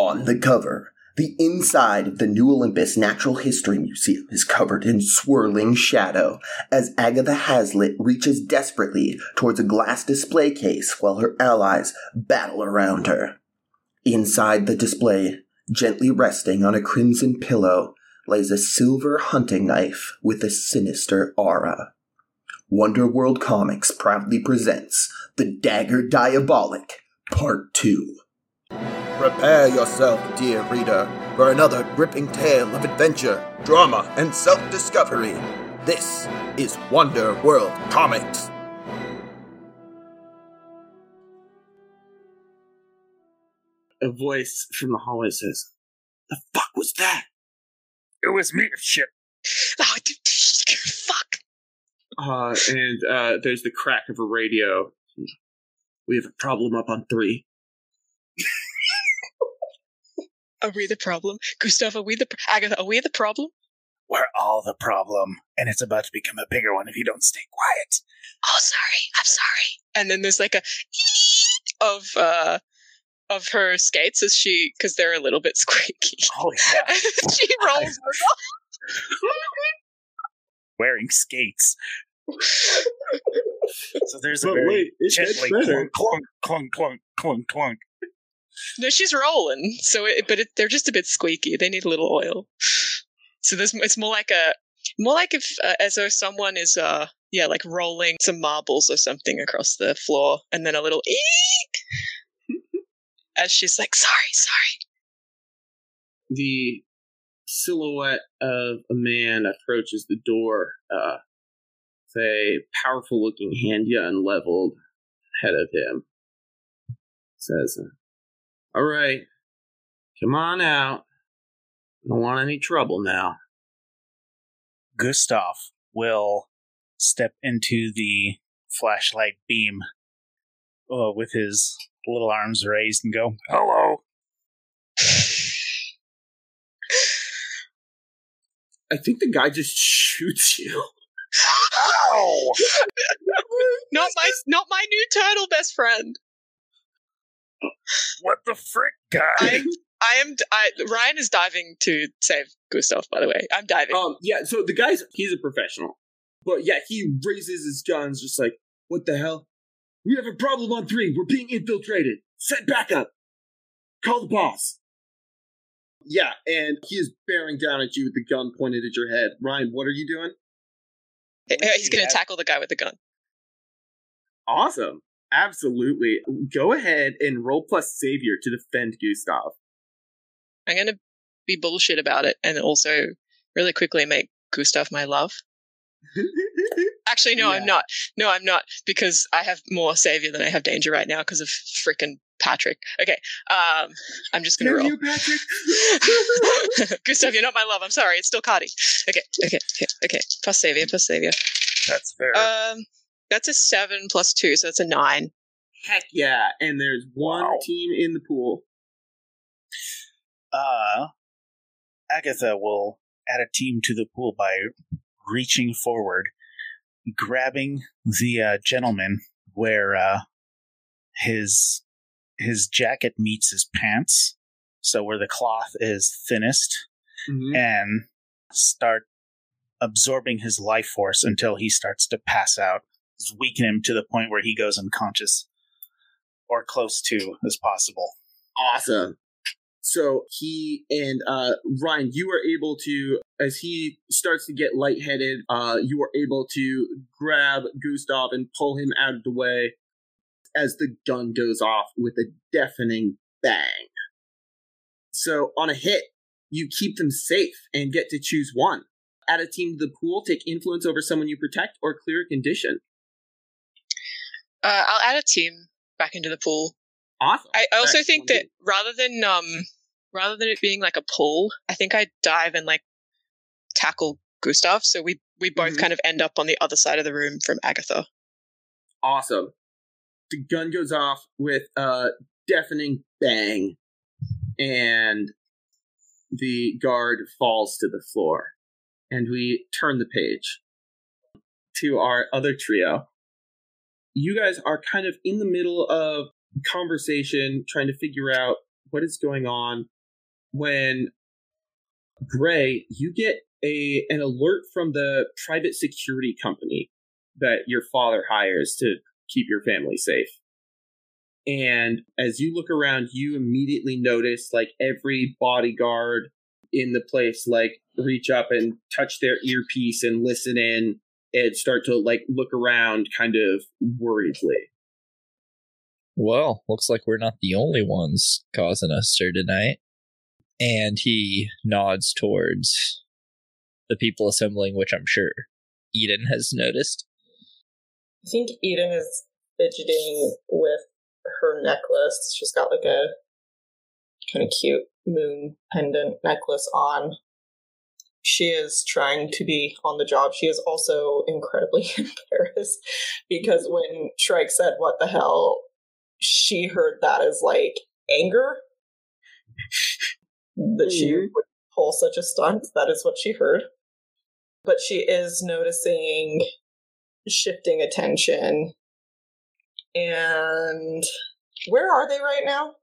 On the cover, the inside of the New Olympus Natural History Museum is covered in swirling shadow as Agatha Hazlitt reaches desperately towards a glass display case while her allies battle around her. Inside the display, gently resting on a crimson pillow, lays a silver hunting knife with a sinister aura. Wonder World Comics proudly presents The Dagger Diabolic, Part 2. Prepare yourself, dear reader, for another gripping tale of adventure, drama, and self discovery. This is Wonder World Comics. A voice from the hallway says, The fuck was that? It was me, shit. Oh, d- d- fuck. Uh, and uh, there's the crack of a radio. We have a problem up on three. Are we the problem? Gustav, are we the pr- Agatha? Are we the problem? We're all the problem, and it's about to become a bigger one if you don't stay quiet. Oh, sorry. I'm sorry. And then there's like a of uh of her skates as she because they're a little bit squeaky. Oh yeah, she rolls. wearing skates. So there's a But very wait, it gets gently better. clunk, clunk, clunk, clunk, clunk, clunk. No, she's rolling. So, it, but it, they're just a bit squeaky. They need a little oil. So there's it's more like a more like if uh, as though someone is uh yeah like rolling some marbles or something across the floor, and then a little eek as she's like, sorry, sorry. The silhouette of a man approaches the door. Uh, a powerful looking handgun leveled ahead of him. Says, All right, come on out. Don't want any trouble now. Gustav will step into the flashlight beam uh, with his little arms raised and go, "Hello." I think the guy just shoots you. Ow! not my not my new turtle best friend. What the frick, guy? I'm I Ryan is diving to save Gustav. By the way, I'm diving. Um, yeah, so the guy's he's a professional. But yeah, he raises his guns just like, what the hell? We have a problem on three. We're being infiltrated. Set back up. Call the boss. Yeah, and he is bearing down at you with the gun pointed at your head. Ryan, what are you doing? He's going to tackle the guy with the gun. Awesome. Absolutely. Go ahead and roll plus savior to defend Gustav. I'm going to be bullshit about it and also really quickly make Gustav my love. Actually, no, Yeah. I'm not. No, I'm not because I have more savior than I have danger right now because of frickin' Patrick. Okay, um, I'm just gonna Damn roll. you, Patrick. Gustav, you're not my love. I'm sorry. It's still Cardi. Okay, okay, okay, okay. Plus savior, plus savior. That's fair. Um, that's a seven plus two, so that's a nine. Heck yeah. And there's one Wow. team in the pool. uh, Agatha will add a team to the pool by reaching forward, grabbing the uh, gentleman where uh, his his jacket meets his pants, so where the cloth is thinnest, Mhm. and start absorbing his life force until he starts to pass out, Just weaken him to the point where he goes unconscious or close to as possible. awesome. So he and uh, Ryan, you are able to, as he starts to get lightheaded, uh, you are able to grab Gustav and pull him out of the way as the gun goes off with a deafening bang. So on a hit, you keep them safe and get to choose one. Add a team to the pool, take influence over someone you protect, or clear a condition. Uh, I'll add a team back into the pool. Awesome. I, also think that rather than um rather than it being like a pull, I think I dive and like tackle Gustav, so we we both Mhm. kind of end up on the other side of the room from Agatha. Awesome. The gun goes off with a deafening bang, and the guard falls to the floor. And we turn the page to our other trio. You guys are kind of in the middle of conversation, trying to figure out what is going on when Gray, you get a an alert from the private security company that your father hires to keep your family safe. And as you look around, you immediately notice like every bodyguard in the place like reach up and touch their earpiece and listen in and start to like look around kind of worriedly. Well, looks like we're not the only ones causing a stir tonight. And he nods towards the people assembling, which I'm sure Eden has noticed. I think Eden is fidgeting with her necklace. She's got like a kind of cute moon pendant necklace on. She is trying to be on the job. She is also incredibly embarrassed because when Shrike said, What the hell? she heard that as like anger. that she would pull such a stunt. That is what she heard. But she is noticing shifting attention. And where are they right now?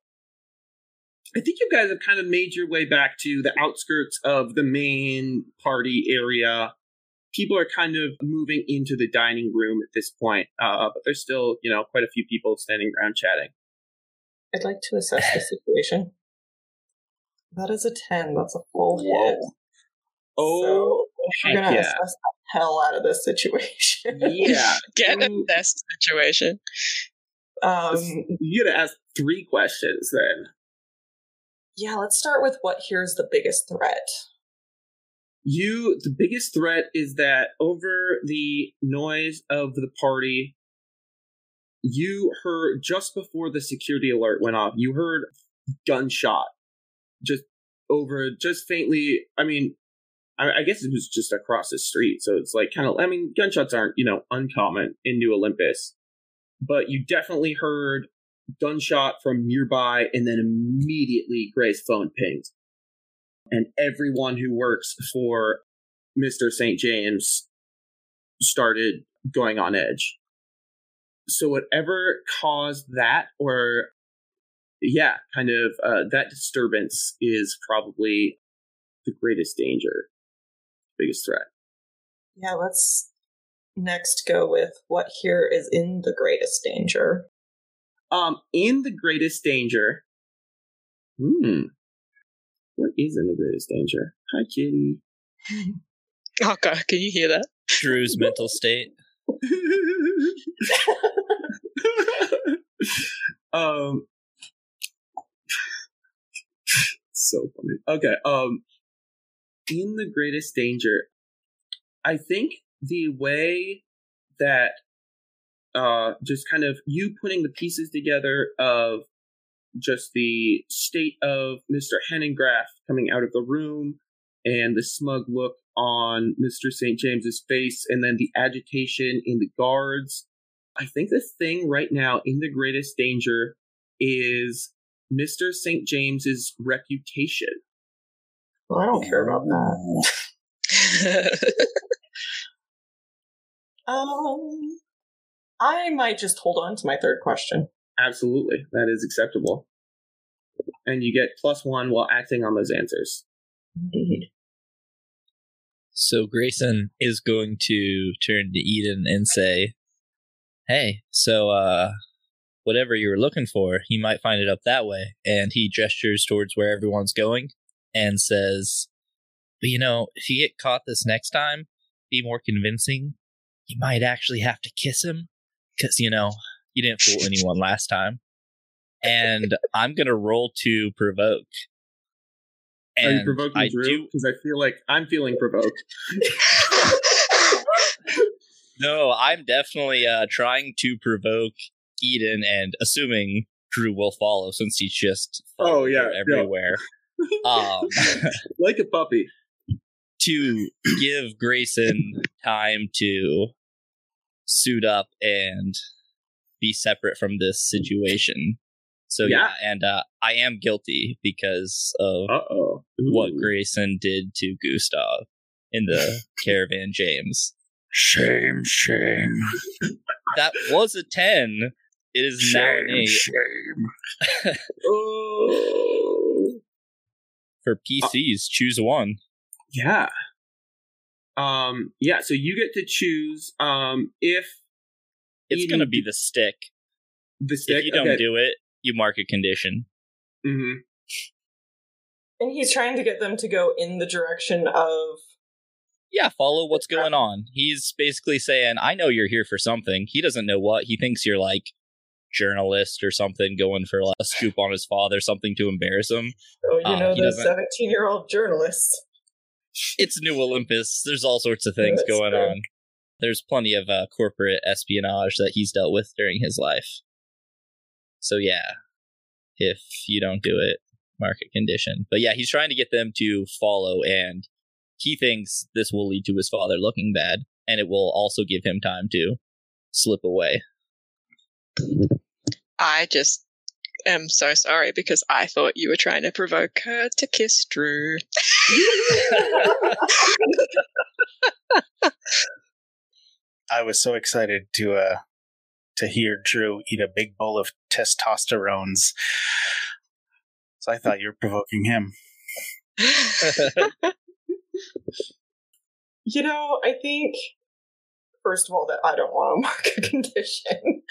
I think you guys have kind of made your way back to the outskirts of the main party area. People are kind of moving into the dining room at this point, uh, but there's still, you know, quite a few people standing around chatting. I'd like to assess the situation. That is a 10. That's a full hit. Oh, so we're gonna yeah. assess the hell out of this situation. yeah. Get a Ooh. best situation. um, You gotta ask three questions then. Yeah, let's start with what here's the biggest threat. You, the biggest threat is that over the noise of the party, you heard just before the security alert went off, you heard gunshot just over, just faintly. I mean, I, I guess it was just across the street, so it's like kind of. I mean, gunshots aren't you know uncommon in New Olympus, but you definitely heard gunshot from nearby, and then immediately Gray's phone pinged and everyone who works for Mr. St. James started going on edge. So whatever caused that, or yeah, kind of uh, that disturbance is probably the greatest danger, biggest threat. Yeah, let's next go with what here is in the greatest danger. Um, in the greatest danger. Hmm. What is in the greatest danger? Hi, Kitty. Oh god, can you hear that? Drew's mental state. um so funny okay um in the greatest danger i think the way that uh just kind of you putting the pieces together of just the state of mr hennengraff coming out of the room and the smug look on mr st james's face and then the agitation in the guards I think the thing right now in the greatest danger is Mr. St. James's reputation. Well, I don't care about that. Um, I might just hold on to my third question. Absolutely, that is acceptable. And you get plus one while acting on those answers. Indeed. So Grayson is going to turn to Eden and say, Hey, so uh whatever you were looking for, you might find it up that way. And he gestures towards where everyone's going and says, But you know, if you get caught this next time, be more convincing. You might actually have to kiss him. Cause you know, you didn't fool anyone last time. And I'm gonna roll to provoke. Are you And provoking I Drew? Because I feel like I'm feeling provoked. No, I'm definitely uh, trying to provoke Eden and assuming Drew will follow since he's just Oh, yeah, her yeah. everywhere. um, like a puppy. to give Grayson time to suit up and be separate from this situation. So yeah, Yeah. and uh, I am guilty because of what Grayson did to Gustav in the caravan James. Shame, shame. That was a ten. It is now an eight. shame. Oh. For PCs, choose one. Yeah. Um. Yeah. So you get to choose. Um. If It's Eating- gonna be the stick. the stick. If you don't okay. do it, you mark a condition. Mm-hmm. And he's trying to get them to go in the direction of. Yeah, follow what's going on. He's basically saying, I know you're here for something. He doesn't know what. He thinks you're like journalist or something going for like a scoop on his father, something to embarrass him. Oh, you Uh, know, he the 17 year old journalist. It's New Olympus. There's all sorts of things That's going fair. on. There's plenty of uh, corporate espionage that he's dealt with during his life. So yeah, if you don't do it, market condition. But yeah, he's trying to get them to follow, and he thinks this will lead to his father looking bad, and it will also give him time to slip away. I just am so sorry because I thought you were trying to provoke her to kiss Drew. I was so excited to uh to hear Drew eat a big bowl of testosterones. So I thought you were provoking him. You know, I think, first of all, that I don't want to mark a condition.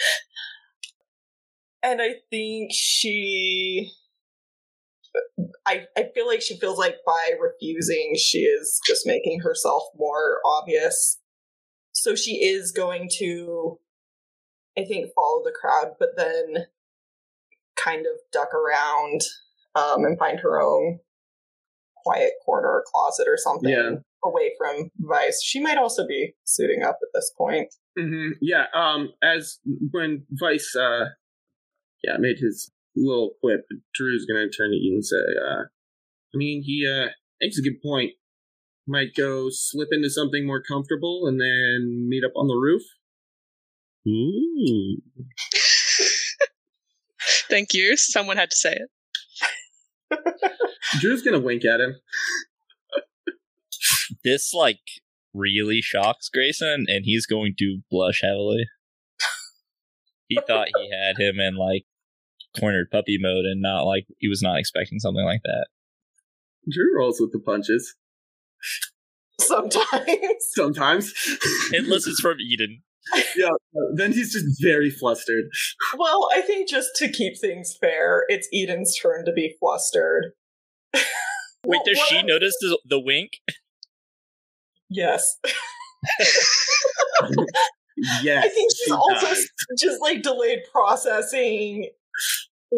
And I think she. I, I feel like she feels like by refusing, she is just making herself more obvious. So she is going to, I think, follow the crowd, but then kind of duck around um, and find her own quiet corner or closet or something Yeah. away from Vice. She might also be suiting up at this point. hmm Yeah. Um. As when Vice, uh, yeah, made his little quip, Drew's gonna turn to you and say, uh, I mean, he uh makes a good point. Might go slip into something more comfortable and then meet up on the roof. Ooh. Thank you. Someone had to say it. Drew's gonna wink at him. This like really shocks Grayson, and he's going to blush heavily. he thought he had him in like cornered puppy mode, and not like he was not expecting something like that. Drew rolls with the punches Sometimes. sometimes. Unless it's from Eden. yeah. Then he's just very flustered. well, I think just to keep things fair, it's Eden's turn to be flustered. Wait, Well, does she I'm- notice the, the wink? Yes. Yes. I think she's she also does. just like delayed processing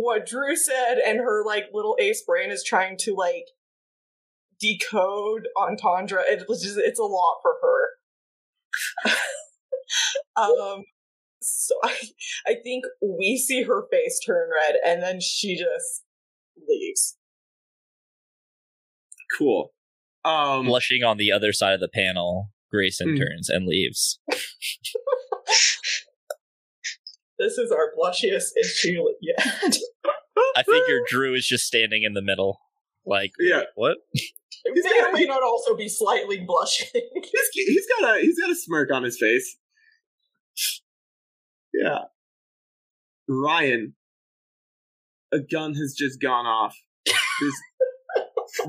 what Drew said, and her like little ace brain is trying to like decode entendre. It was just it's a lot for her. um, so I I think we see her face turn red, and then she just leaves. cool. Um. Blushing on the other side of the panel, Grayson Hmm. turns and leaves. This is our blushiest issue yet. I figure Drew is just standing in the middle. Like, Yeah. what? It may or may not also be slightly blushing. He's, he's got a he's got a smirk on his face. Yeah. Ryan, a gun has just gone off. This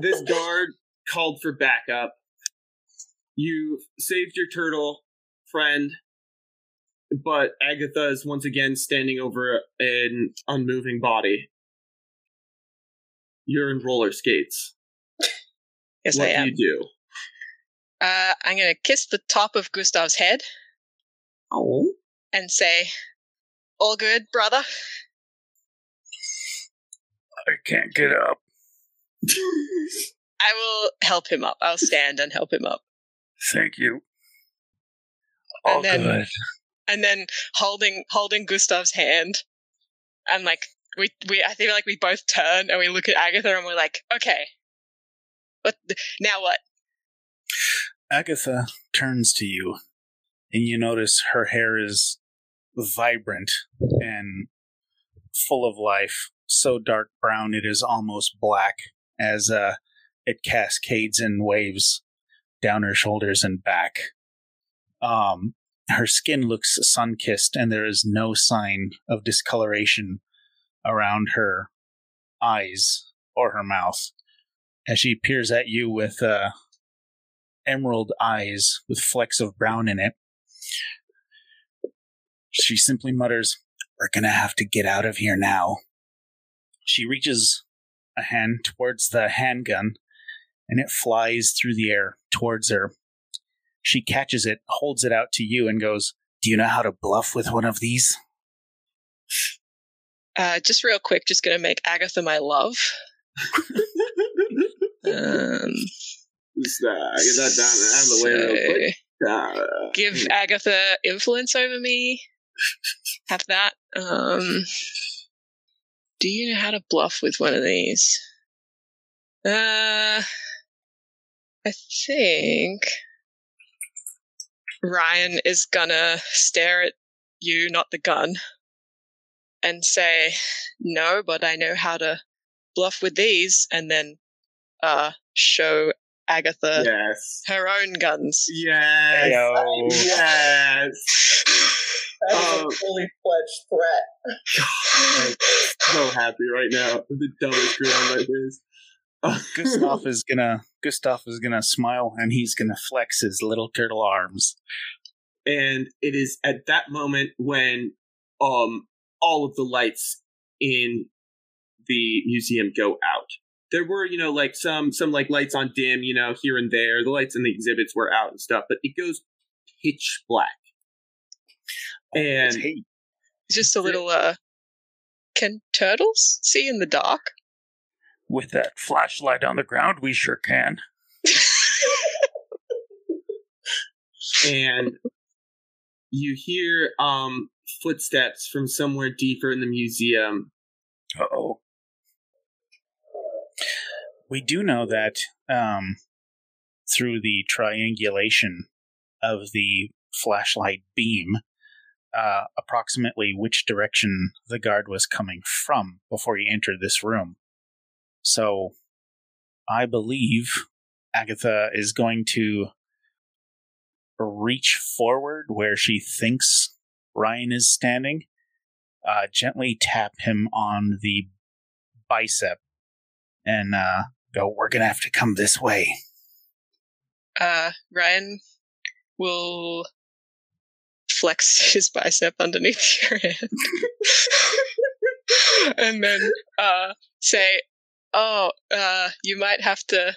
this guard called for backup. You've saved your turtle friend, but Agatha is once again standing over an unmoving body. You're in roller skates. Yes, what I do am. you do? Uh, I'm going to kiss the top of Gustav's head Oh, and say, All good, brother? I can't get up. I will help him up. I'll stand and help him up. Thank you. And All then- good. And then holding holding Gustav's hand, and like we we I feel like we both turn and we look at Agatha and we're like, okay, what now? What? Agatha turns to you, and you notice her hair is vibrant and full of life, so dark brown it is almost black as uh, it cascades in waves down her shoulders and back. Um, her skin looks sun kissed, and there is no sign of discoloration around her eyes or her mouth as she peers at you with uh, emerald eyes with flecks of brown in it. She simply mutters, We're gonna have to get out of here now. She reaches a hand towards the handgun and it flies through the air towards her. She catches it, holds it out to you, and goes, Do you know how to bluff with one of these? Uh, just real quick, just gonna make Agatha my love. Um, Just, uh, get that down out of the way real quick. Uh, give Agatha influence over me. Have that. Um, do you know how to bluff with one of these? Uh, I think Ryan is gonna stare at you, not the gun, and say, "No, but I know how to bluff with these," and then uh, show Agatha yes. her own guns. Yes. Heyo. Yes. That is Um, a fully fledged threat. I'm so happy right now. The dumbest grin on my face. Gustav is gonna Gustav is gonna smile and he's gonna flex his little turtle arms. and it is at that moment when um all of the lights in the museum go out there were you know like some some like lights on dim you know here and there the lights in the exhibits were out and stuff but it goes pitch black and It's just a little uh can turtles see in the dark? With that flashlight on the ground, we sure can. and you hear um footsteps from somewhere deeper in the museum Uh oh. We do know that um, through the triangulation of the flashlight beam, uh, approximately which direction the guard was coming from before he entered this room. So, I believe Agatha is going to reach forward where she thinks Ryan is standing, uh, gently tap him on the bicep, and uh, go, We're going to have to come this way. uh Ryan will flex his bicep underneath your hand. and then uh say, Oh, uh you might have to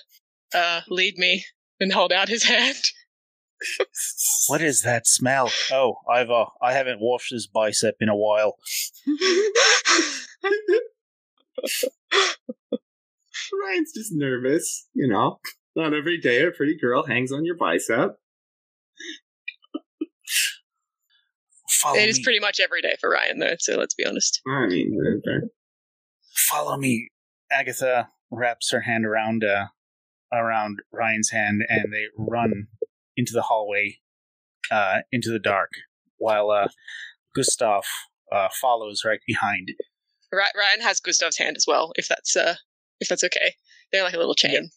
uh lead me and hold out his hand. What is that smell? Oh, I've uh, I haven't washed this bicep in a while. Ryan's just nervous, you know. Not every day a pretty girl hangs on your bicep. Follow it is me. pretty much every day for Ryan though, so let's be honest. I mean, okay. Follow me. Agatha wraps her hand around uh, around Ryan's hand, and they run into the hallway, uh, into the dark, while uh, Gustav uh, follows right behind. Ryan has Gustav's hand as well, if that's uh if that's okay. They're like a little chain.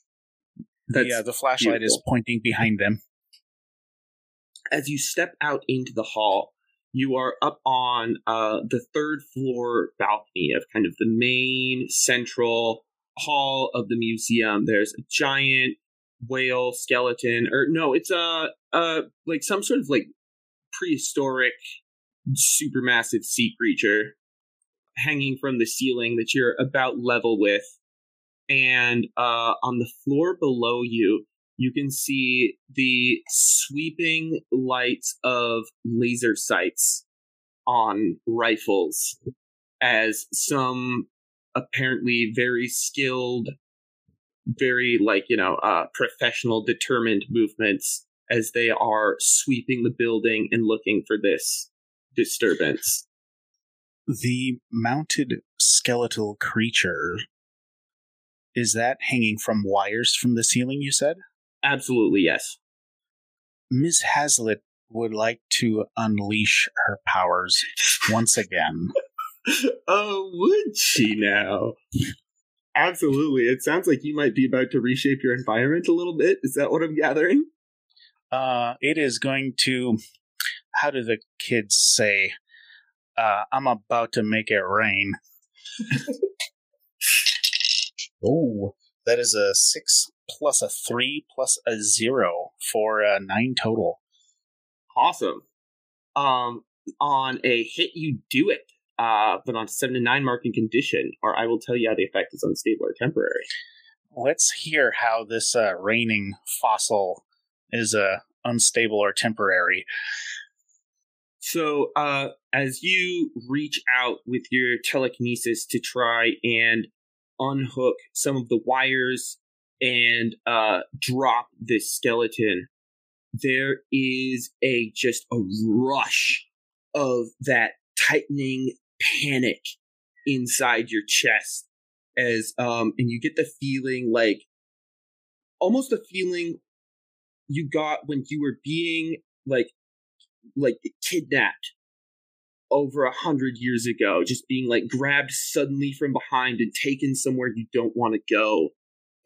Yeah, the uh, the flashlight is pointing behind them. as you step out into the hall, you are up on uh, the third floor balcony of kind of the main central hall of the museum. There's a giant whale skeleton, or no, it's a uh, like some sort of like prehistoric, supermassive sea creature hanging from the ceiling that you're about level with. And uh, on the floor below you, you can see the sweeping lights of laser sights on rifles as some apparently very skilled very like you know uh professional determined movements as they are sweeping the building and looking for this disturbance The mounted skeletal creature is that hanging from wires from the ceiling? You said. Absolutely yes Ms. Hazlitt would like to unleash her powers once again. oh would she now absolutely it sounds like you might be about to reshape your environment a little bit is that what i'm gathering Uh, it is going to how do the kids say? Uh, I'm about to make it rain. oh, that is a six plus a three plus a zero for a nine total. Awesome. Um, on a hit, you do it. Uh, but on seven to nine marking condition, or I will tell you how the effect is unstable or temporary. Let's hear how this uh, raining fossil is uh, unstable or temporary. So, uh, as you reach out with your telekinesis to try and unhook some of the wires and uh, drop this skeleton, there is a just a rush of that tightening panic inside your chest as um and you get the feeling like almost a feeling you got when you were being like like kidnapped over a hundred years ago just being like grabbed suddenly from behind and taken somewhere you don't want to go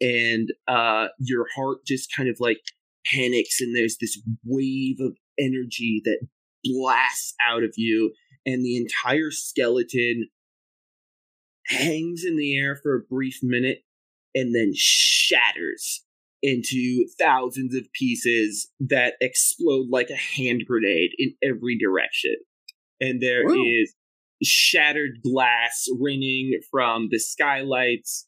and uh your heart just kind of like panics and there's this wave of energy that blasts out of you and the entire skeleton hangs in the air for a brief minute and then shatters into thousands of pieces that explode like a hand grenade in every direction. And there is shattered glass ringing from the skylights.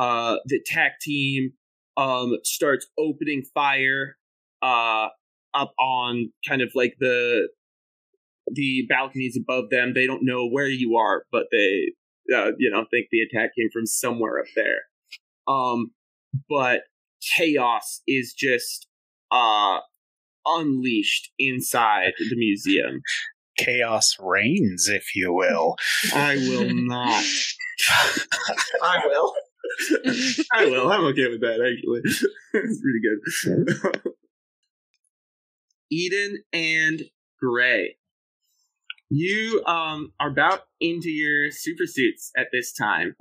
Uh, the tech team um, starts opening fire uh, up on kind of like the the balconies above them. They don't know where you are, but they uh, you know think the attack came from somewhere up there. Um, but chaos is just uh unleashed inside the museum. Chaos reigns, if you will. I will not. I will. I will. I'm okay with that actually. it's pretty good. Eden and Gray. You um are about into your super suits at this time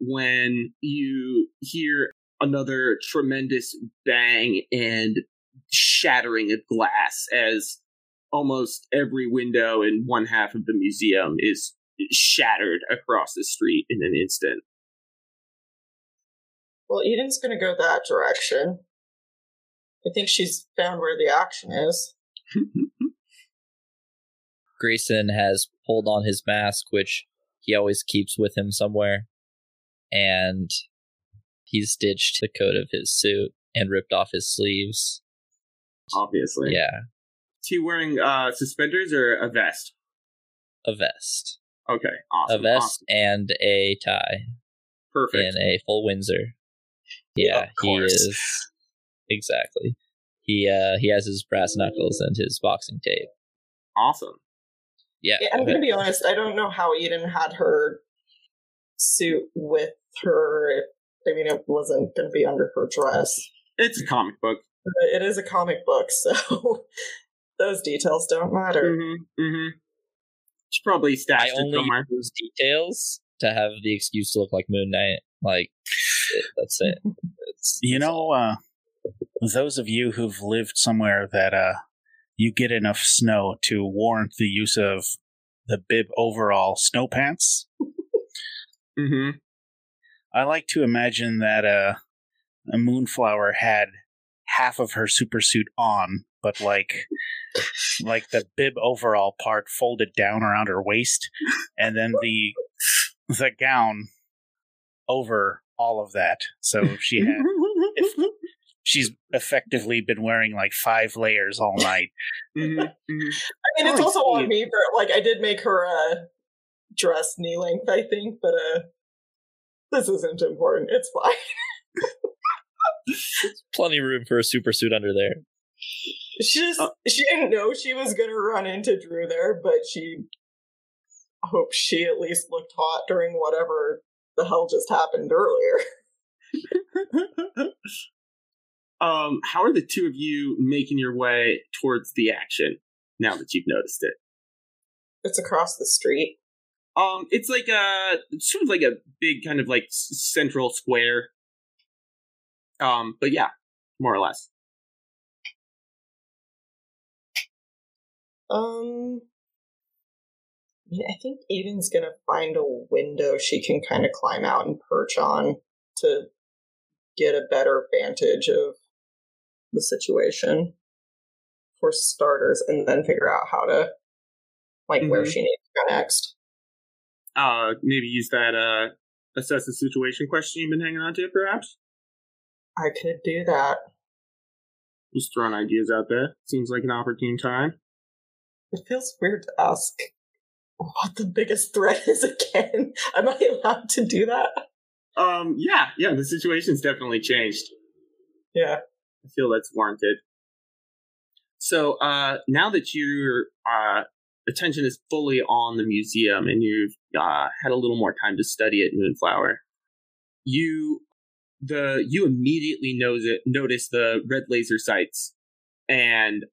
when you hear another tremendous bang and shattering of glass as almost every window in one half of the museum is shattered across the street in an instant. Well, Eden's gonna go that direction. I think she's found where the action is. Grayson has pulled on his mask, which he always keeps with him somewhere, and he's ditched the coat of his suit and ripped off his sleeves. Obviously. Yeah, Is he wearing uh, suspenders or a vest? a vest, Okay, awesome. a vest, awesome. and a tie Perfect. in a full Windsor. Yeah, he is exactly. He uh he has his brass knuckles and his boxing tape. Awesome. Yeah, Yeah, I'm gonna be honest. I don't know how Eden had her suit with her. I mean, it wasn't gonna be under her dress. It's a comic book. It is a comic book, so those details don't matter. Mm-hmm. Mm-hmm. It's probably I stashed it only somewhere. use details to have the excuse to look like Moon Knight. Like it- that's it. It's, You know, uh, those of you who've lived somewhere that uh, you get enough snow to warrant the use of the bib overall snow pants. Mm-hmm. I like to imagine that uh, a moonflower had half of her supersuit on, but like like the bib overall part folded down around her waist, and then the the gown over all of that. So she had if- she's effectively been wearing like five layers all night. mm-hmm. I mean, it's Oh, also on me for like I did make her uh, dress knee length, I think, but uh, this isn't important. It's fine. plenty of room for a super suit under there. She just Uh, she didn't know she was gonna run into Drew there, but she hoped she at least looked hot during whatever the hell just happened earlier. um, how are the two of you making your way towards the action now that you've noticed it? It's across the street. Um, it's like a sort of like a big kind of like central square. Um, but yeah, more or less. Um, yeah, I think Eden's gonna find a window she can kind of climb out and perch on to get a better vantage of the situation for starters, and then figure out how to like where Mhm. she needs to go next. Uh, maybe use that uh assess the situation question you've been hanging on to, perhaps. I could do that. Just throwing ideas out there. Seems like an opportune time. It feels weird to ask what the biggest threat is again. Am I allowed to do that? Um, yeah, yeah, the situation's definitely changed. Yeah. I feel that's warranted. So, uh, now that your uh, attention is fully on the museum and you've uh, had a little more time to study it, Moonflower, you the you immediately knows it notice the red laser sights, and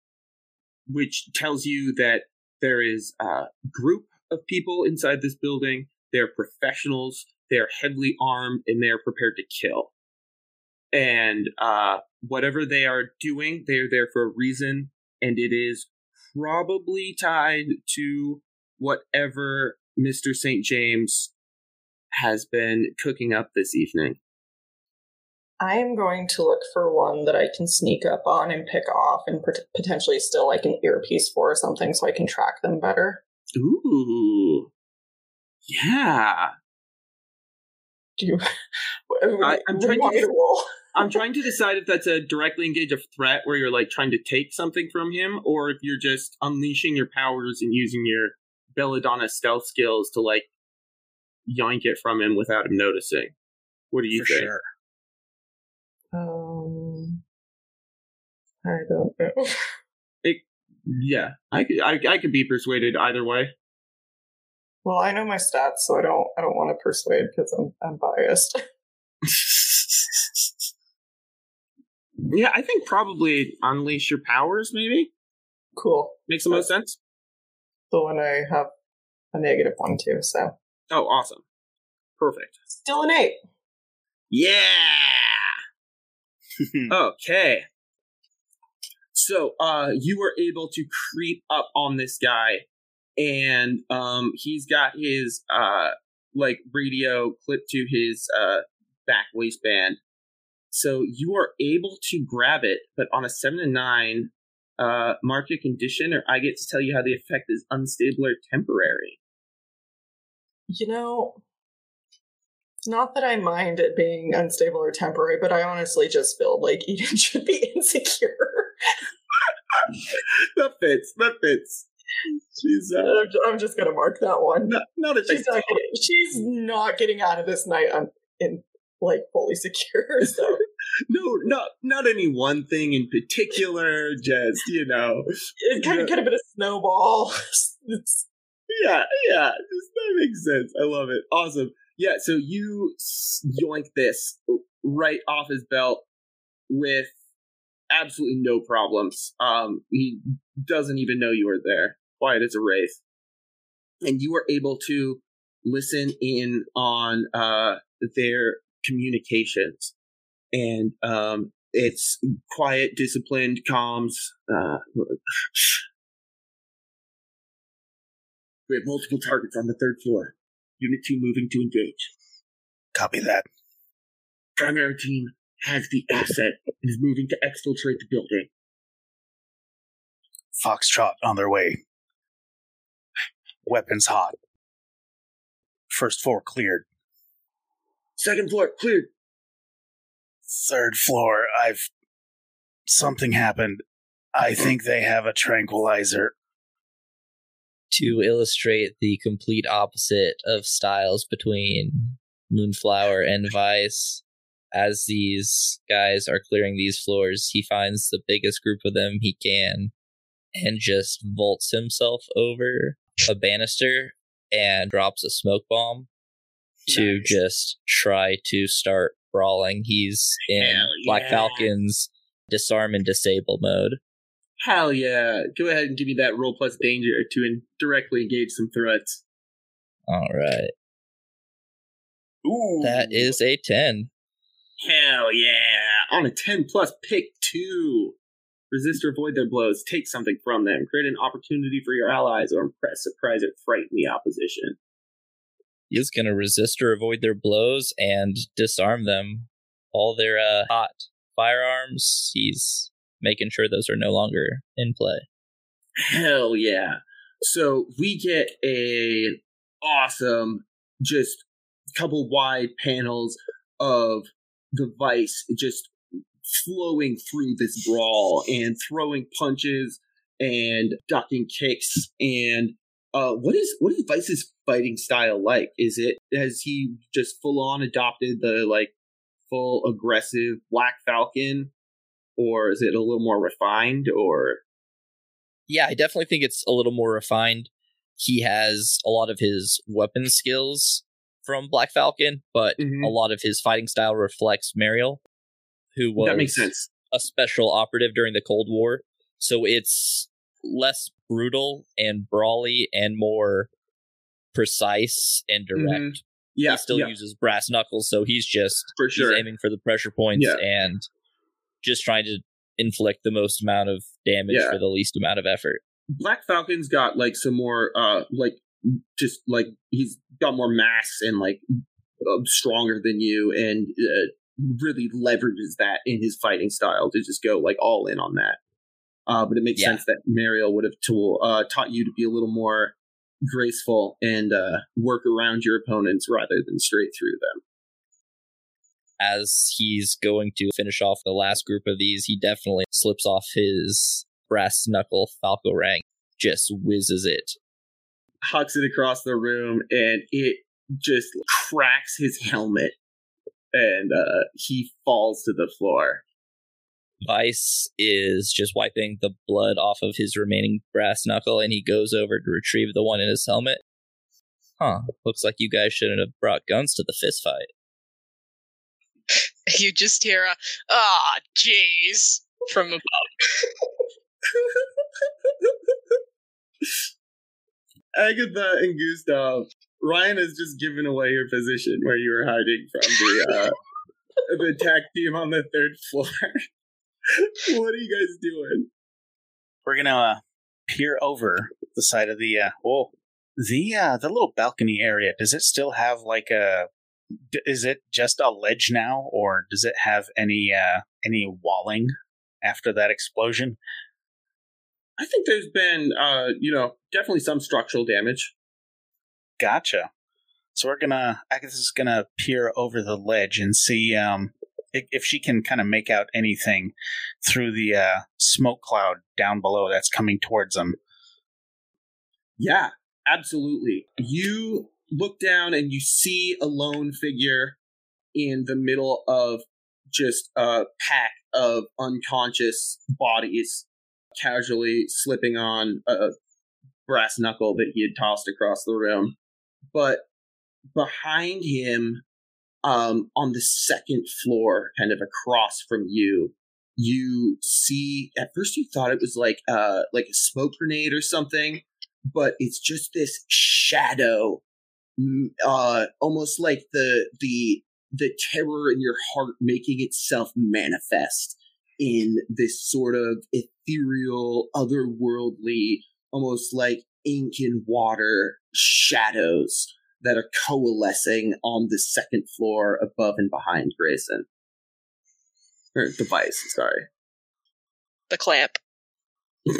which tells you that there is a group of people inside this building. They're professionals. They're heavily armed and they're prepared to kill and uh, whatever they are doing, they're there for a reason, and it is probably tied to whatever Mr. St. James has been cooking up this evening. I am going to look for one that I can sneak up on and pick off and pot- potentially still like an earpiece for or something so I can track them better. Ooh. Yeah. Do you, I- I'm trying to- me roll? I'm trying to decide if that's a directly engage a threat where you're like trying to take something from him, or if you're just unleashing your powers and using your Belladonna stealth skills to like yank it from him without him noticing. What do you for think? sure. Um, I don't know. Yeah, I could, I, I could be persuaded either way. Well, I know my stats, so I don't. I don't want to persuade because I'm I'm biased. yeah, I think probably unleash your powers maybe cool. makes the most sense. So when I have a negative one too, so Oh, awesome, perfect. still an eight. Yeah. Okay. So, uh, you were able to creep up on this guy, and um, he's got his uh, like radio clipped to his uh back waistband. So you are able to grab it, but on a seven to nine, uh, mark a condition, or I get to tell you how the effect is unstable or temporary. You know, not that I mind it being unstable or temporary, but I honestly just feel like Eden should be insecure. that fits. That fits. She's uh, I'm, I'm just gonna mark that one. not, not a She's not getting. She's not getting out of this night un, in like fully secure. So No, not not any one thing in particular. Just you know, it kind of could have been a snowball. Yeah, yeah. That makes sense. I love it. Awesome. Yeah. So you yoink this right off his belt with absolutely no problems. Um, he doesn't even know you are there. Quiet as a wraith, and you are able to listen in on uh their communications and um, it's quiet, disciplined comms. Uh, we have multiple targets on the third floor. Unit 2 moving to engage. Copy that. Primary team has the asset and is moving to exfiltrate the building. Foxtrot on their way. Weapons hot. First floor cleared. Second floor cleared. Third floor, I've. Something happened. I think they have a tranquilizer. to illustrate the complete opposite of styles between Moonflower and Vice. As these guys are clearing these floors, he finds the biggest group of them he can and just vaults himself over a banister and drops a smoke bomb to Nice. just try to start brawling. He's in Hell Black. Falcon's disarm and disable mode. Hell yeah. Go ahead and give me that roll plus danger to in- directly engage some threats. All right. Ooh. That is a 10. Hell yeah. On a 10 plus pick two. Resist or avoid their blows. Take something from them. Create an opportunity for your allies, or impress, surprise, or frighten the opposition. He's going to resist or avoid their blows and disarm them. All their uh, hot firearms, he's making sure those are no longer in play. Hell yeah! So we get a awesome, just couple wide panels of the vice just flowing through this brawl and throwing punches and ducking kicks and uh what is what is Vice's fighting style like? Is it has he just full on adopted the like full aggressive Black Falcon or is it a little more refined or Yeah, I definitely think it's a little more refined. He has a lot of his weapon skills from Black Falcon, but Mhm. a lot of his fighting style reflects Mariel, who was that makes sense. a special operative during the Cold War. So it's less brutal and brawly and more precise and direct. Mhm. Yeah, he still yeah, uses brass knuckles, so he's just for sure. aiming for the pressure points Yeah. and just trying to inflict the most amount of damage Yeah. for the least amount of effort. Black Falcon's got like some more uh like just like he's got more mass and like uh, stronger than you and uh, really leverages that in his fighting style to just go like all in on that. Uh but it makes Yeah. sense that Mariel would have uh taught you to be a little more graceful and uh work around your opponents rather than straight through them. As he's going to finish off the last group of these, he definitely slips off his brass knuckle Falco rank, just whizzes it. Hucks it across the room and it just cracks his helmet and uh he falls to the floor. Vice is just wiping the blood off of his remaining brass knuckle and he goes over to retrieve the one in his helmet. Huh, looks like you guys shouldn't have brought guns to the fist fight. You just hear a ah, jeez from above. Agatha and Gustav, Ryan has just given away your position where you were hiding from the uh, the attack team on the third floor. what are you guys doing? We're gonna uh, peer over the side of the uh, oh the uh, the little balcony area. Does it still have like a? d- Is it just a ledge now, or does it have any uh, any walling after that explosion? I think there's been, uh, you know, definitely some structural damage. Gotcha. So we're gonna I guess Agatha's gonna peer over the ledge and see um if, if she can kind of make out anything through the uh, smoke cloud down below that's coming towards them. Yeah, absolutely. You look down and you see a lone figure in the middle of just a pack of unconscious bodies casually slipping on a brass knuckle that he had tossed across the room. But behind him, um, on the second floor, kind of across from you, you see at first you thought it was like uh like a smoke grenade or something but it's just this shadow uh almost like the the the terror in your heart making itself manifest in this sort of ethereal otherworldly almost like ink and water shadows that are coalescing on the second floor above and behind Grayson. Or device, sorry. The clamp.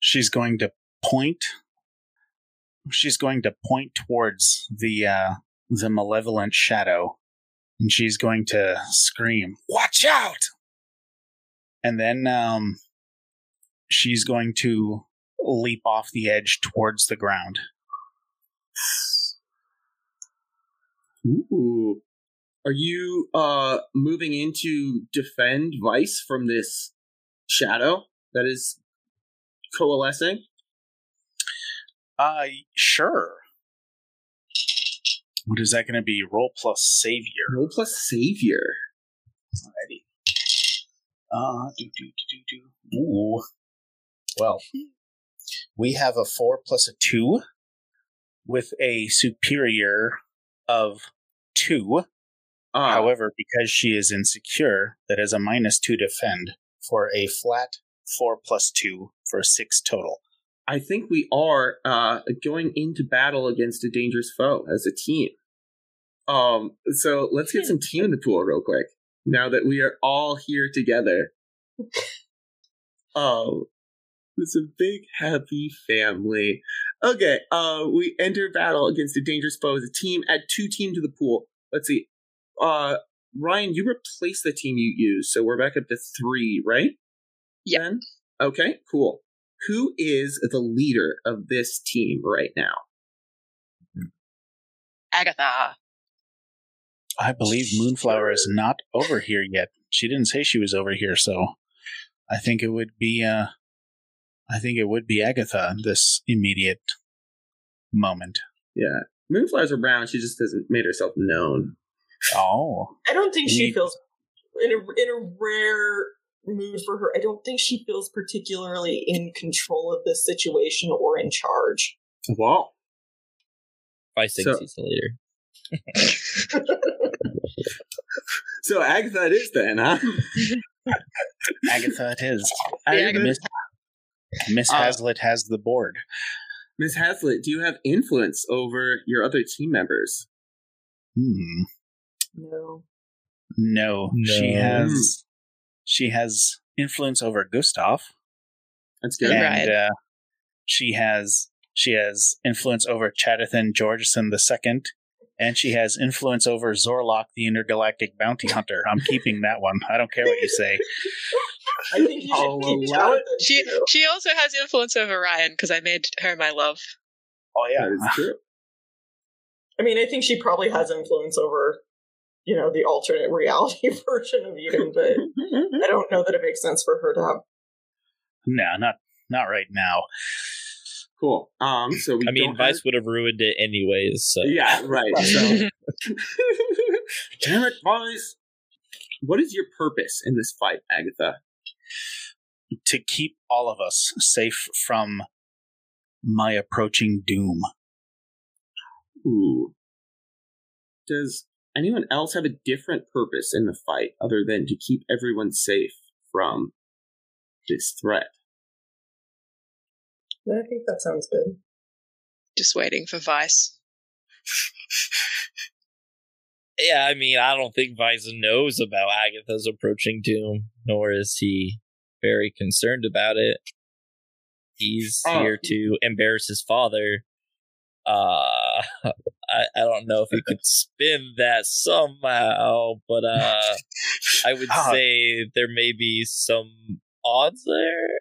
She's going to point. She's going to point towards the uh, the malevolent shadow, and she's going to scream, "Watch out!" And then um, she's going to leap off the edge towards the ground. Ooh. Are you uh moving in to defend Vice from this shadow that is coalescing? Uh, sure. What is that going to be? Roll plus savior. Roll plus savior. Alrighty. Uh, do, do, do, do, do. Ooh. Well, we have a four plus a two with a superior of two. Uh, However, because she is insecure, that is a minus two defend for a flat four plus two for a six total. I think we are uh, going into battle against a dangerous foe as a team. Um, so let's get some team in the pool real quick. Now that we are all here together. Um, it's a big happy family. Okay, uh, we enter battle against a dangerous foe as a team. Add two team to the pool. Let's see. Uh, Ryan, you replace the team you used, so we're back up to three, right? Yeah. Okay, cool. Who is the leader of this team right now? Agatha. I believe Moonflower is not over here yet. She didn't say she was over here, so I think it would be uh I think it would be Agatha this immediate moment. Yeah. Moonflower's around, she just hasn't made herself known. Oh. I don't think she feels in a in a rare mood for her. I don't think she feels particularly in control of this situation or in charge. Wow. I think So- he's the leader. So Agatha it is then, huh? Agatha it is. Agatha? Miss, Miss Uh, Hazlitt has the board. Miss Hazlitt, do you have influence over your other team members? Hmm. No. No, she No. has she has influence over Gustav. That's good. And Right. uh, she has she has influence over Chadathan Georgeson the second, and she has influence over Zorlok the intergalactic bounty hunter. I'm keeping that one. I don't care what you say. I think you should I'll keep allow it. Jonathan, She she also has influence over Ryan because I made her my love. Oh yeah, That is ah. true. I mean, I think she probably has influence over, you know, the alternate reality version of Eden, but I don't know that it makes sense for her to have. no, not not right now. Cool. Um, so we I mean, Vice have- would have ruined it anyways. So Yeah, right. So, damn it, Vice. What is your purpose in this fight, Agatha? To keep all of us safe from my approaching doom. Ooh. Does anyone else have a different purpose in the fight other than to keep everyone safe from this threat? I think that sounds good. Just waiting for Vice. yeah, I mean, I don't think Vice knows about Agatha's approaching doom, nor is he very concerned about it. He's Oh. here to embarrass his father. Uh, I, I don't know if you could spin that somehow, but uh, I would Ah. say there may be some odds there.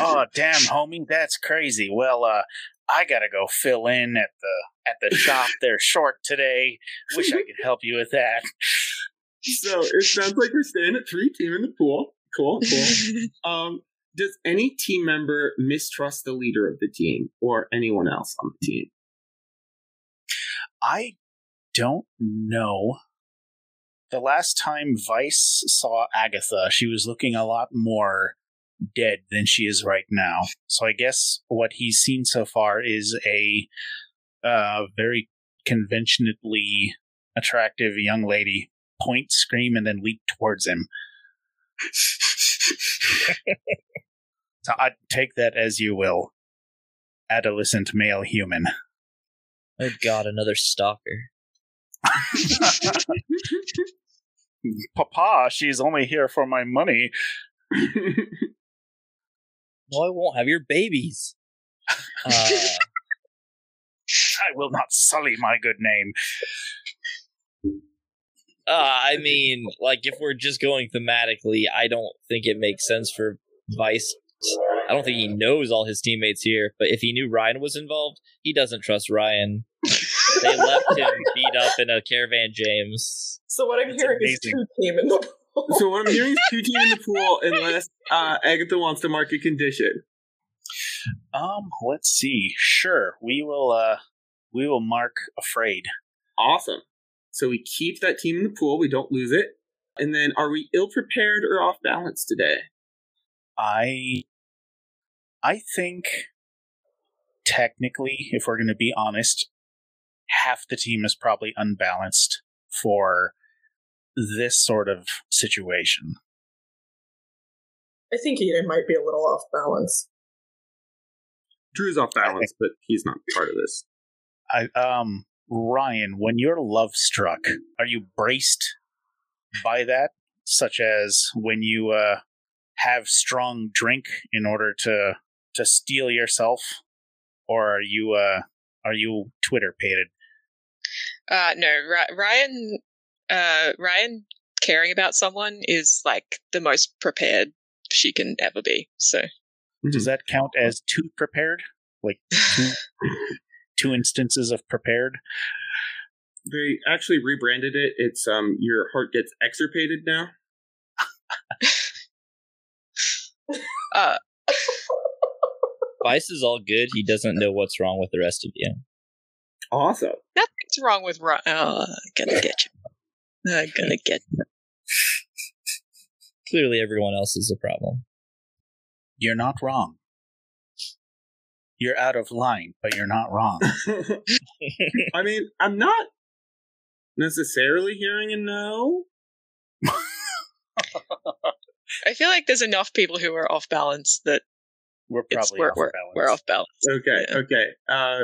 Oh damn homie that's crazy well uh i gotta go fill in at the at the shop they're short today wish i could help you with that So it sounds like we're staying at three team in the pool. Cool, cool. um, does any team member mistrust the leader of the team or anyone else on the team? i don't know the last time vice saw agatha she was looking a lot more dead than she is right now so i guess what he's seen so far is a uh very conventionally attractive young lady point scream and then leap towards him So I take that as you will. Adolescent male human. Oh God, another stalker. Papa, she's only here for my money. No, I won't have your babies. Uh, I will not sully my good name. Uh, I mean, like if we're just going thematically, I don't think it makes sense for Vice. I don't think he knows all his teammates here, but if he knew Ryan was involved, he doesn't trust Ryan. They left him beat up in a caravan, James. So what I'm It's hearing is two team in the pool. So what I'm hearing is two team in the pool unless uh, Agatha wants to mark a condition. Um, let's see. Sure, we will uh we will mark afraid. Awesome. So we keep that team in the pool. We don't lose it. And then, are we ill prepared or off balance today? I I think technically, if we're gonna be honest, half the team is probably unbalanced for this sort of situation. I think Eden might be a little off balance. Drew's off balance, but he's not part of this. I um Ryan, when you're love struck, are you braced by that? Such as when you uh have strong drink in order to to steel yourself? Or are you uh are you Twitter pated? Uh, no, Ryan. Uh, Ryan caring about someone is like the most prepared she can ever be. So Does that count as two prepared? Like two two instances of prepared? They actually rebranded it. It's um your heart gets extirpated now. uh, Vice is all good. He doesn't know what's wrong with the rest of you. Awesome. nothing's wrong with Ryan. Oh, gonna get you. I'm gonna get you. Clearly, everyone else is a problem. You're not wrong. You're out of line, but you're not wrong. I mean, I'm not necessarily hearing a no. I feel like there's enough people who are off balance that We're it's probably we're, off we're, balance. we're off balance. Okay, Yeah. okay. Uh,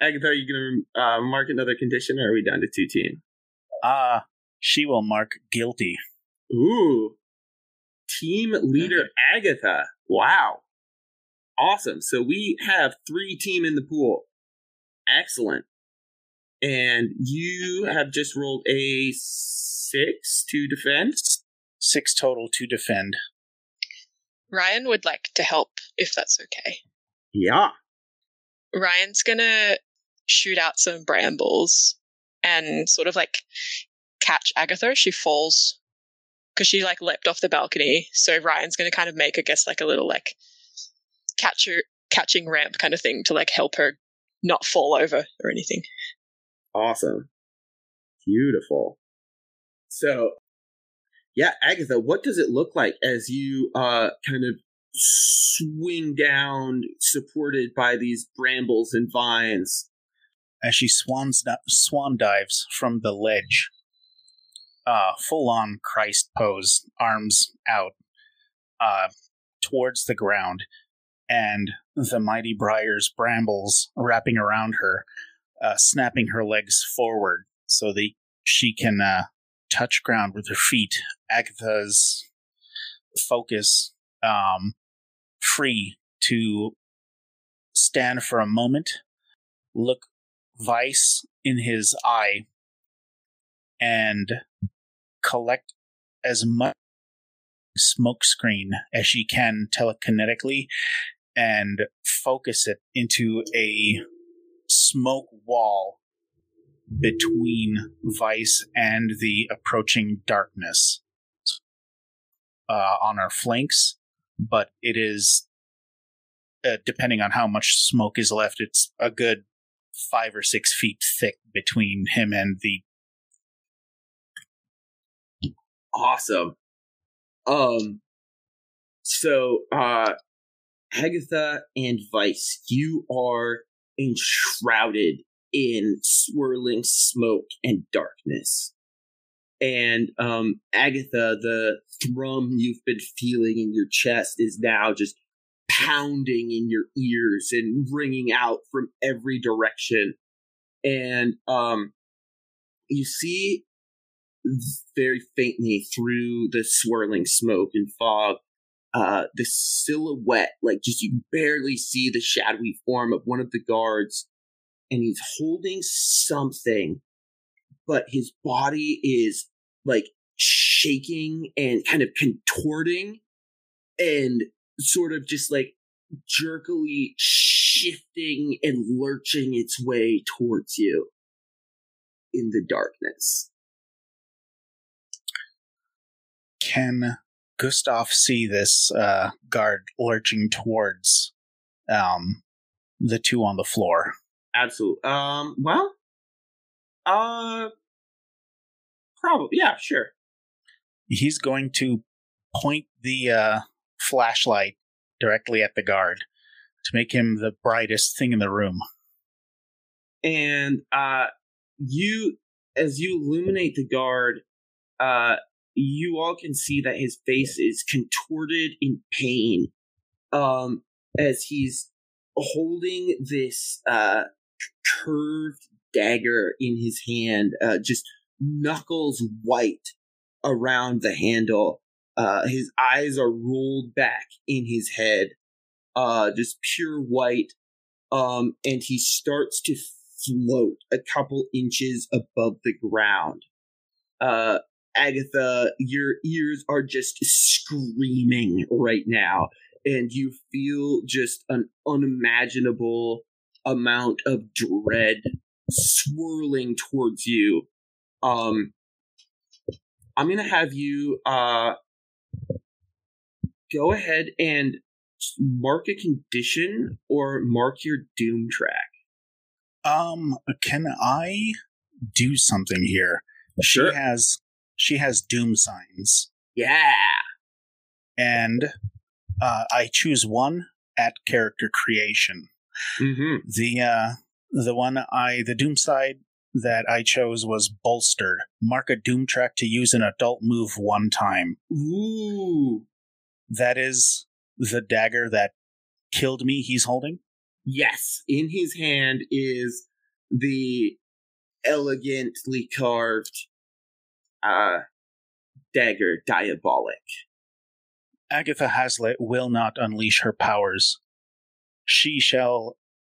Agatha, are you gonna uh, mark another condition, or are we down to two team? Ah, she will mark guilty. Ooh, team leader Agatha. Wow, awesome. So we have three team in the pool. Excellent. And you have just rolled a six to defend. Six total to defend. Ryan would like to help if that's okay. Yeah. Ryan's gonna shoot out some brambles and sort of like catch Agatha. She falls because she like leapt off the balcony. So Ryan's gonna kind of make, I guess, like a little like catcher catching ramp kind of thing to like help her not fall over or anything. Awesome. Beautiful. So, yeah, Agatha, what does it look like as you uh kind of swing down supported by these brambles and vines? As she swans swan dives from the ledge, uh, full on Christ pose, arms out, uh, towards the ground, and the mighty briars brambles wrapping around her, uh, snapping her legs forward so that she can uh, touch ground with her feet. Agatha's focus um, free to stand for a moment, look Vice in his eye, and collect as much smoke screen as she can telekinetically and focus it into a smoke wall between Vice and the approaching darkness uh, on our flanks, but it is, uh, depending on how much smoke is left, it's a good five or six feet thick between him and the. Awesome. Um so uh Agatha and Vice, you are enshrouded in swirling smoke and darkness. And um Agatha, the thrum you've been feeling in your chest is now just pounding in your ears and ringing out from every direction. And um you see very faintly through the swirling smoke and fog uh the silhouette like just you barely see the shadowy form of one of the guards and he's holding something but his body is like shaking and kind of contorting and sort of just like jerkily shifting and lurching its way towards you in the darkness Can Gustav see this uh, guard lurching towards um, the two on the floor? Absolutely. Um. Well. Uh. Probably. Yeah. Sure. He's going to point the uh, flashlight directly at the guard to make him the brightest thing in the room. And uh, you as you illuminate the guard, uh, you all can see that his face is contorted in pain um, as he's holding this uh, curved dagger in his hand, uh, just knuckles white around the handle. Uh, his eyes are rolled back in his head, uh, just pure white. Um, and he starts to float a couple inches above the ground. Uh, Agatha, your ears are just screaming right now, and you feel just an unimaginable amount of dread swirling towards you. Um, I'm gonna have you uh go ahead and mark a condition or mark your doom track. Um, can I do something here? Sure. She has she has doom signs, Yeah. and uh, I choose one at character creation. Mm-hmm. The uh, the one I the doom sign that I chose was bolstered. Mark a doom track to use an adult move one time. Ooh. That is the dagger that killed me. He's holding. Yes. In his hand is the elegantly carved uh dagger diabolic. Agatha Hazlitt will not unleash her powers. She shall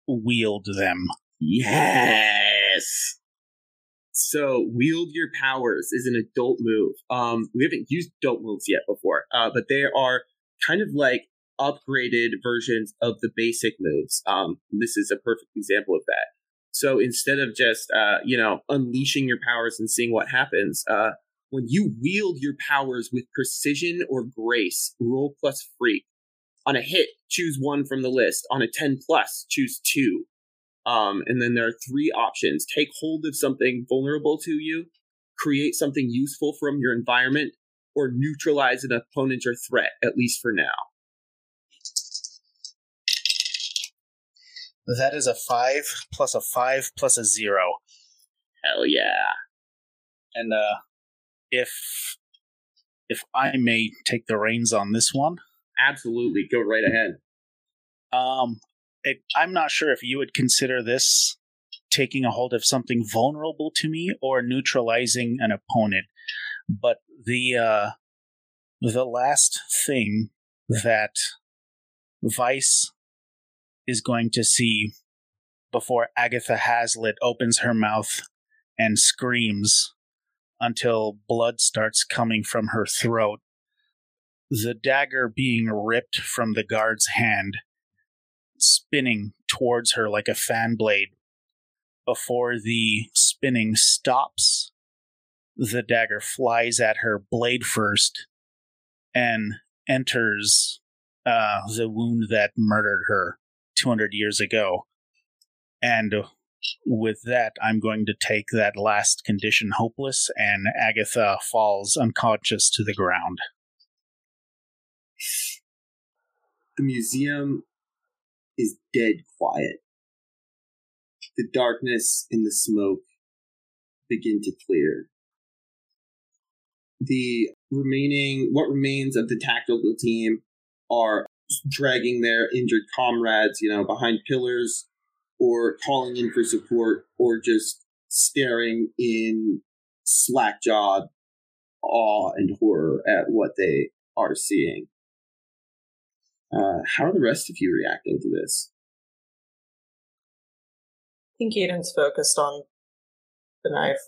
wield them. Yes. So wield your powers is an adult move. Um, we haven't used adult moves yet before, uh, but they are kind of like upgraded versions of the basic moves. Um, this is a perfect example of that. So instead of just uh, you know unleashing your powers and seeing what happens, uh, when you wield your powers with precision or grace, roll plus freak. On a hit, choose one from the list. On a 10 plus, choose two. Um, and then there are three options take hold of something vulnerable to you, create something useful from your environment, or neutralize an opponent or threat, at least for now. That is a five plus a five plus a zero. Hell yeah. And uh, if if I may take the reins on this one, Absolutely. Go right ahead. um, it, I'm not sure if you would consider this taking a hold of something vulnerable to me or neutralizing an opponent. But the uh, the last thing that Vice is going to see before Agatha Hazlitt opens her mouth and screams until blood starts coming from her throat. The dagger being ripped from the guard's hand, spinning towards her like a fan blade. Before the spinning stops, the dagger flies at her blade first and enters uh, the wound that murdered her 200 years ago. And with that, I'm going to take that last condition hopeless, and Agatha falls unconscious to the ground. The museum is dead quiet. The darkness and the smoke begin to clear. The remaining, what remains of the tactical team are dragging their injured comrades, you know, behind pillars or calling in for support or just staring in slack jawed awe and horror at what they are seeing. Uh, how are the rest of you reacting to this? I think Aiden's focused on the knife.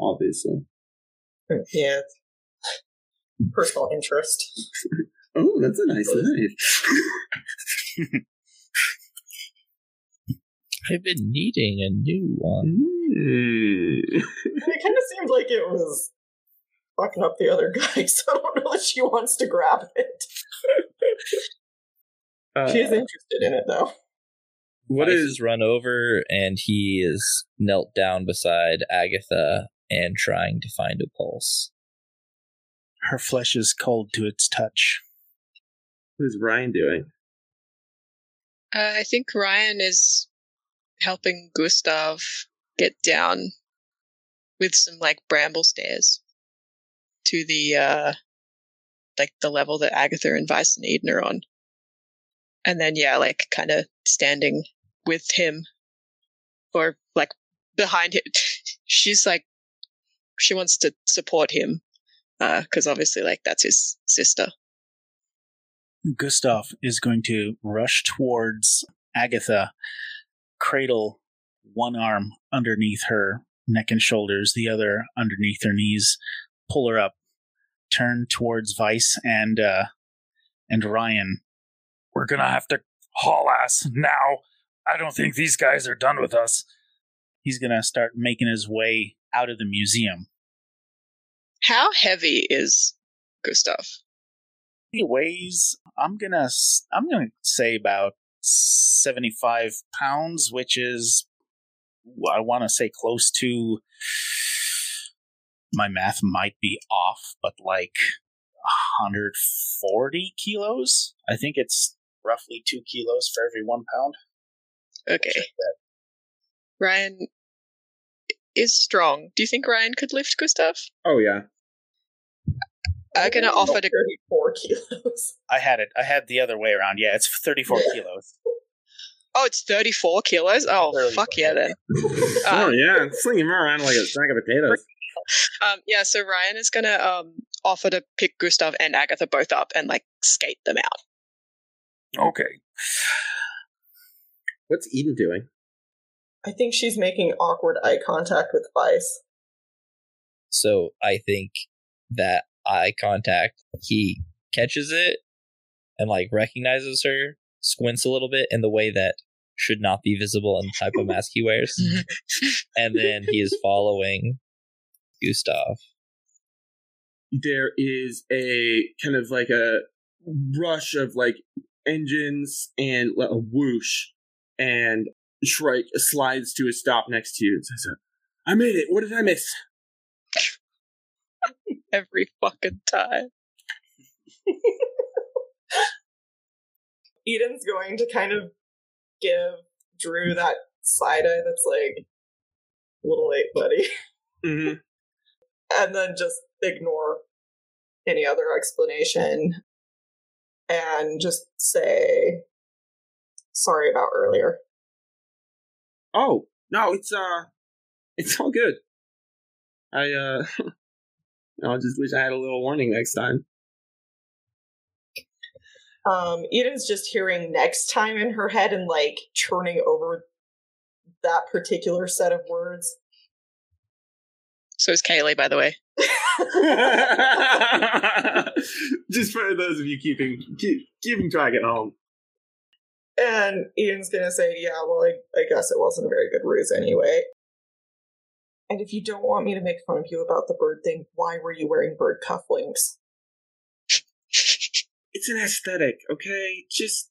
Obviously. Yeah. Personal interest. Oh, that's a nice knife. I've been needing a new one. Mm. it kind of seemed like it was fucking up the other guy, so I don't know that she wants to grab it. Uh, She is interested in it, though. what Vice is is run over and he is knelt down beside Agatha and trying to find a pulse. Her flesh is cold to its touch. What is Ryan doing? Uh, I think Ryan is helping Gustav get down with some like bramble stairs to the uh like the level that Agatha and Vice and Eden are on. And then yeah, like kind of standing with him or like behind him. She's like she wants to support him uh because uh, obviously like that's his sister. Gustav is going to rush towards Agatha, cradle one arm underneath her neck and shoulders, the other underneath her knees, pull her up, turn towards Vice and uh, and Ryan. We're gonna have to haul ass now. I don't think these guys are done with us. He's gonna start making his way out of the museum. How heavy is Gustav? He weighs. I'm gonna. I'm gonna say about seventy-five pounds, which is. I want to say close to. My math might be off, but like 140 kilos. I think it's roughly two kilos for every one pound. Okay. Ryan is strong. Do you think Ryan could lift Gustav? Oh yeah. I'm gonna offer to thirty-four kilos. I had it. I had the other way around. Yeah, it's thirty-four kilos. Oh, it's thirty-four kilos. Oh, 34. fuck yeah, then. oh um, yeah, sling him around like a sack of potatoes. Um, yeah, so Ryan is gonna um offer to pick Gustav and Agatha both up and like skate them out. Okay. What's Eden doing? I think she's making awkward eye contact with Vice. So I think that eye contact, he catches it and like recognizes her, squints a little bit in the way that should not be visible in the type of mask he wears. and then he is following Gustav. There is a kind of like a rush of like engines and a whoosh, and Shrike slides to a stop next to you and says, I made it. What did I miss? Every fucking time. Eden's going to kind of give Drew that side eye that's like, a little late, buddy. Mm-hmm. and then just ignore any other explanation and just say, sorry about earlier. Oh, no, it's, uh, it's all good. I, uh, I just wish I had a little warning next time. Um, Eden's just hearing next time in her head and like churning over that particular set of words. So is Kaylee, by the way. just for those of you keeping keep, keeping track at home. And Eden's gonna say, "Yeah, well, I, I guess it wasn't a very good ruse anyway." And if you don't want me to make fun of you about the bird thing, why were you wearing bird cufflinks? It's an aesthetic, okay? Just.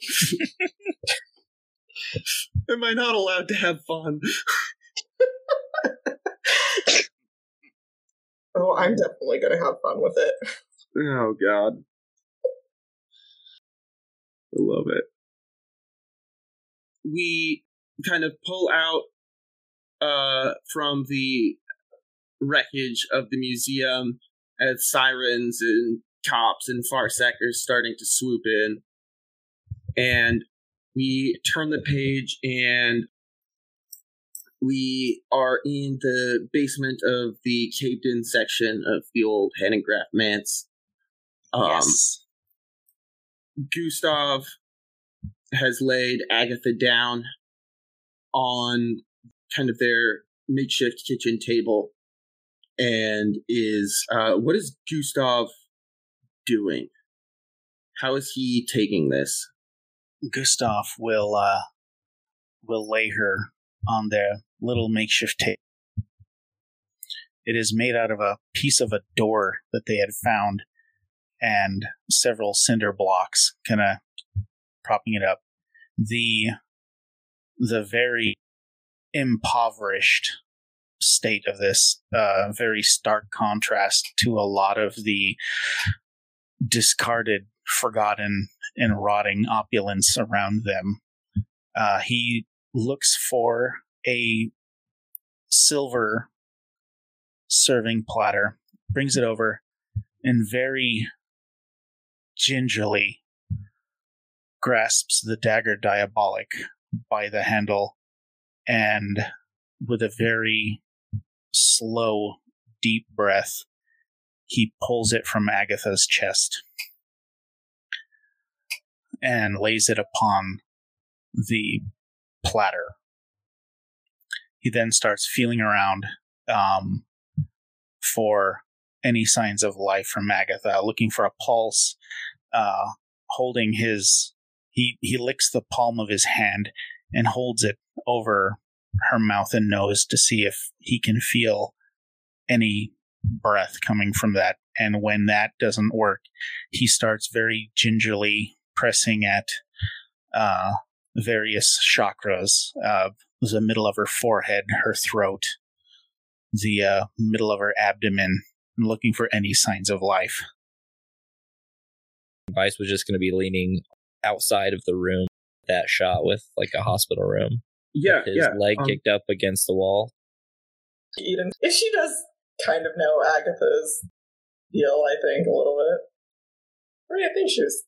Am I not allowed to have fun? oh, I'm definitely gonna have fun with it. Oh, God. I love it. We kind of pull out uh, from the wreckage of the museum as sirens and cops and farsec are starting to swoop in. And we turn the page and we are in the basement of the caved in section of the old Hanegraaff Manse. Um, yes. Gustav has laid Agatha down on kind of their makeshift kitchen table and is uh, what is Gustav doing? How is he taking this? Gustav will uh, will lay her on their little makeshift table. It is made out of a piece of a door that they had found and several cinder blocks kind of propping it up. The the very impoverished state of this uh, very stark contrast to a lot of the discarded, forgotten, and rotting opulence around them. Uh, he looks for a silver serving platter, brings it over, and very gingerly grasps the dagger diabolic by the handle and with a very slow, deep breath, he pulls it from Agatha's chest and lays it upon the platter. He then starts feeling around um, for any signs of life from Agatha, looking for a pulse, uh, holding his. He, he licks the palm of his hand and holds it over her mouth and nose to see if he can feel any breath coming from that. And when that doesn't work, he starts very gingerly pressing at uh, various chakras uh, the middle of her forehead, her throat, the uh, middle of her abdomen, looking for any signs of life. Vice was just going to be leaning outside of the room that shot with like a hospital room. Yeah, his yeah. leg um, kicked up against the wall. Eden. If she does kind of know Agatha's deal, I think, a little bit. I mean, I think she was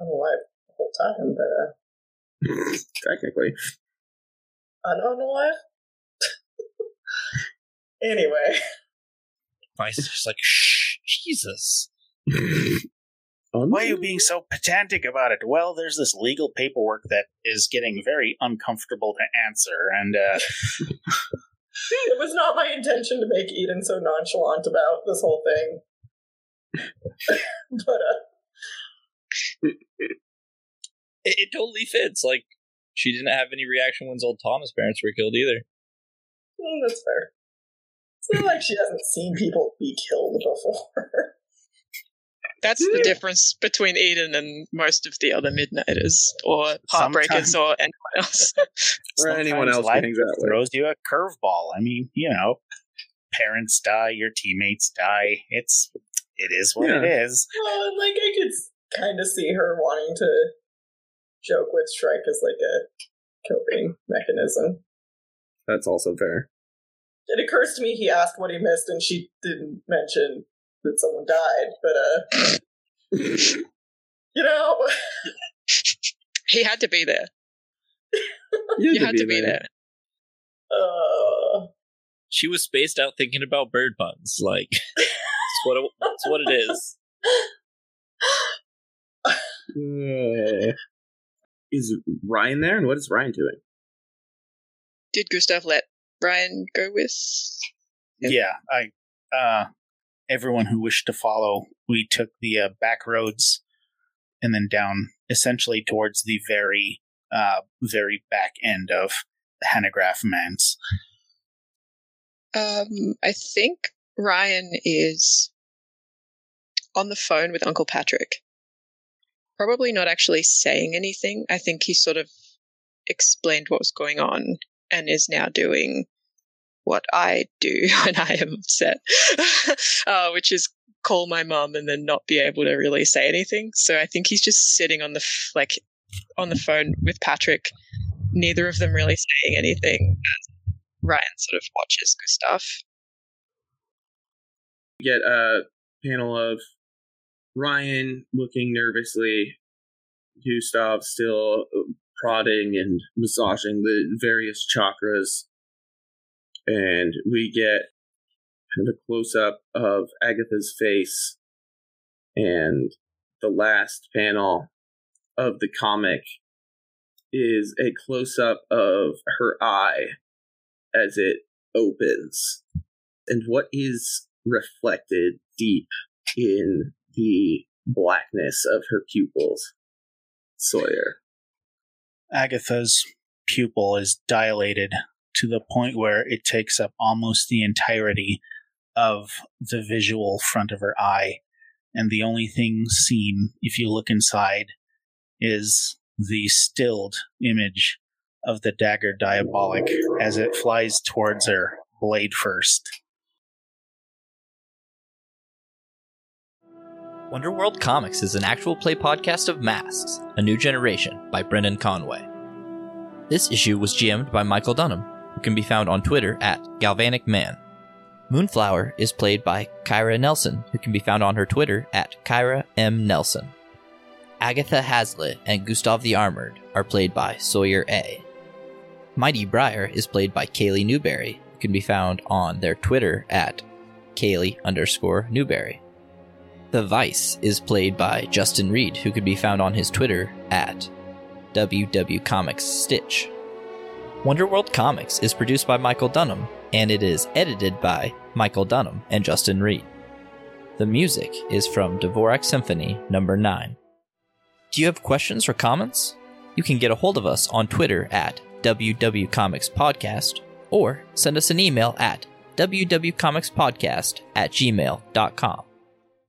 unalive the whole time, but uh, technically. unalive? anyway. Vice is just like, shh, Jesus. Why are you being so pedantic about it? Well, there's this legal paperwork that is getting very uncomfortable to answer, and uh, It was not my intention to make Eden so nonchalant about this whole thing. but, uh, It, it totally fits. Like, she didn't have any reaction when old Thomas' parents were killed either. mm, that's fair. It's not like she hasn't seen people be killed before. That's the difference between Eden and most of the other Midnighters or Heartbreakers Sometimes- or anyone else. Or anyone sometimes else life hangs out with. throws you a curveball. I mean, you know, parents die, your teammates die. It's it is what it is. well, and, like, I could kind of see her wanting to joke with Shrike as, like, a coping mechanism. That's also fair. It occurs to me he asked what he missed and she didn't mention that someone died, but, uh, you know, he had to be there. You, You had to be there. uh, She was spaced out thinking about bird puns. Like, it's what it, it's what it is. Uh, is Ryan there? And what is Ryan doing? Did Gustav let Ryan go with? Yeah, I uh everyone who wished to follow, we took the uh, back roads and then down essentially towards the very uh very back end of the Hanegraaff Manse. Um, I think Ryan is on the phone with Uncle Patrick. Probably not actually saying anything. I think he sort of explained what was going on and is now doing what I do when I am upset, uh, which is call my mum and then not be able to really say anything. So I think he's just sitting on the f- like on the phone with Patrick. Neither of them really saying anything. Ryan sort of watches Gustav. Get a panel of Ryan looking nervously, Gustav still prodding and massaging the various chakras, and we get kind of a close up of Agatha's face, and the last panel of the comic is a close up of her eye as it opens. And what is reflected deep in the blackness of her pupils? Sawyer. Agatha's pupil is dilated to the point where it takes up almost the entirety of the visual front of her eye. And the only thing seen, if you look inside, is the stilled image of the dagger diabolic as it flies towards her, blade first. Wonderworld Comics is an actual play podcast of Masks, A New Generation by Brendan Conway. This issue was GM'd by Michael Dunham, who can be found on Twitter at Galvanic Man. Moonflower is played by Kyra Nelson, who can be found on her Twitter at Kyra M. Nelson. Agatha Hazlitt and Gustav the Armored are played by Sawyer A. Mighty Briar is played by Kaylee Newberry, who can be found on their Twitter at Kaylee underscore Newberry. The Vice is played by Justin Reed, who could be found on his Twitter at WW Comics Stitch. Wonderworld Comics is produced by Michael Dunham, and it is edited by Michael Dunham and Justin Reed. The music is from Dvorak Symphony Number 9. Do you have questions or comments? You can get a hold of us on Twitter at WW Comics Podcast or send us an email at wwwcomicspodcast at gmail.com.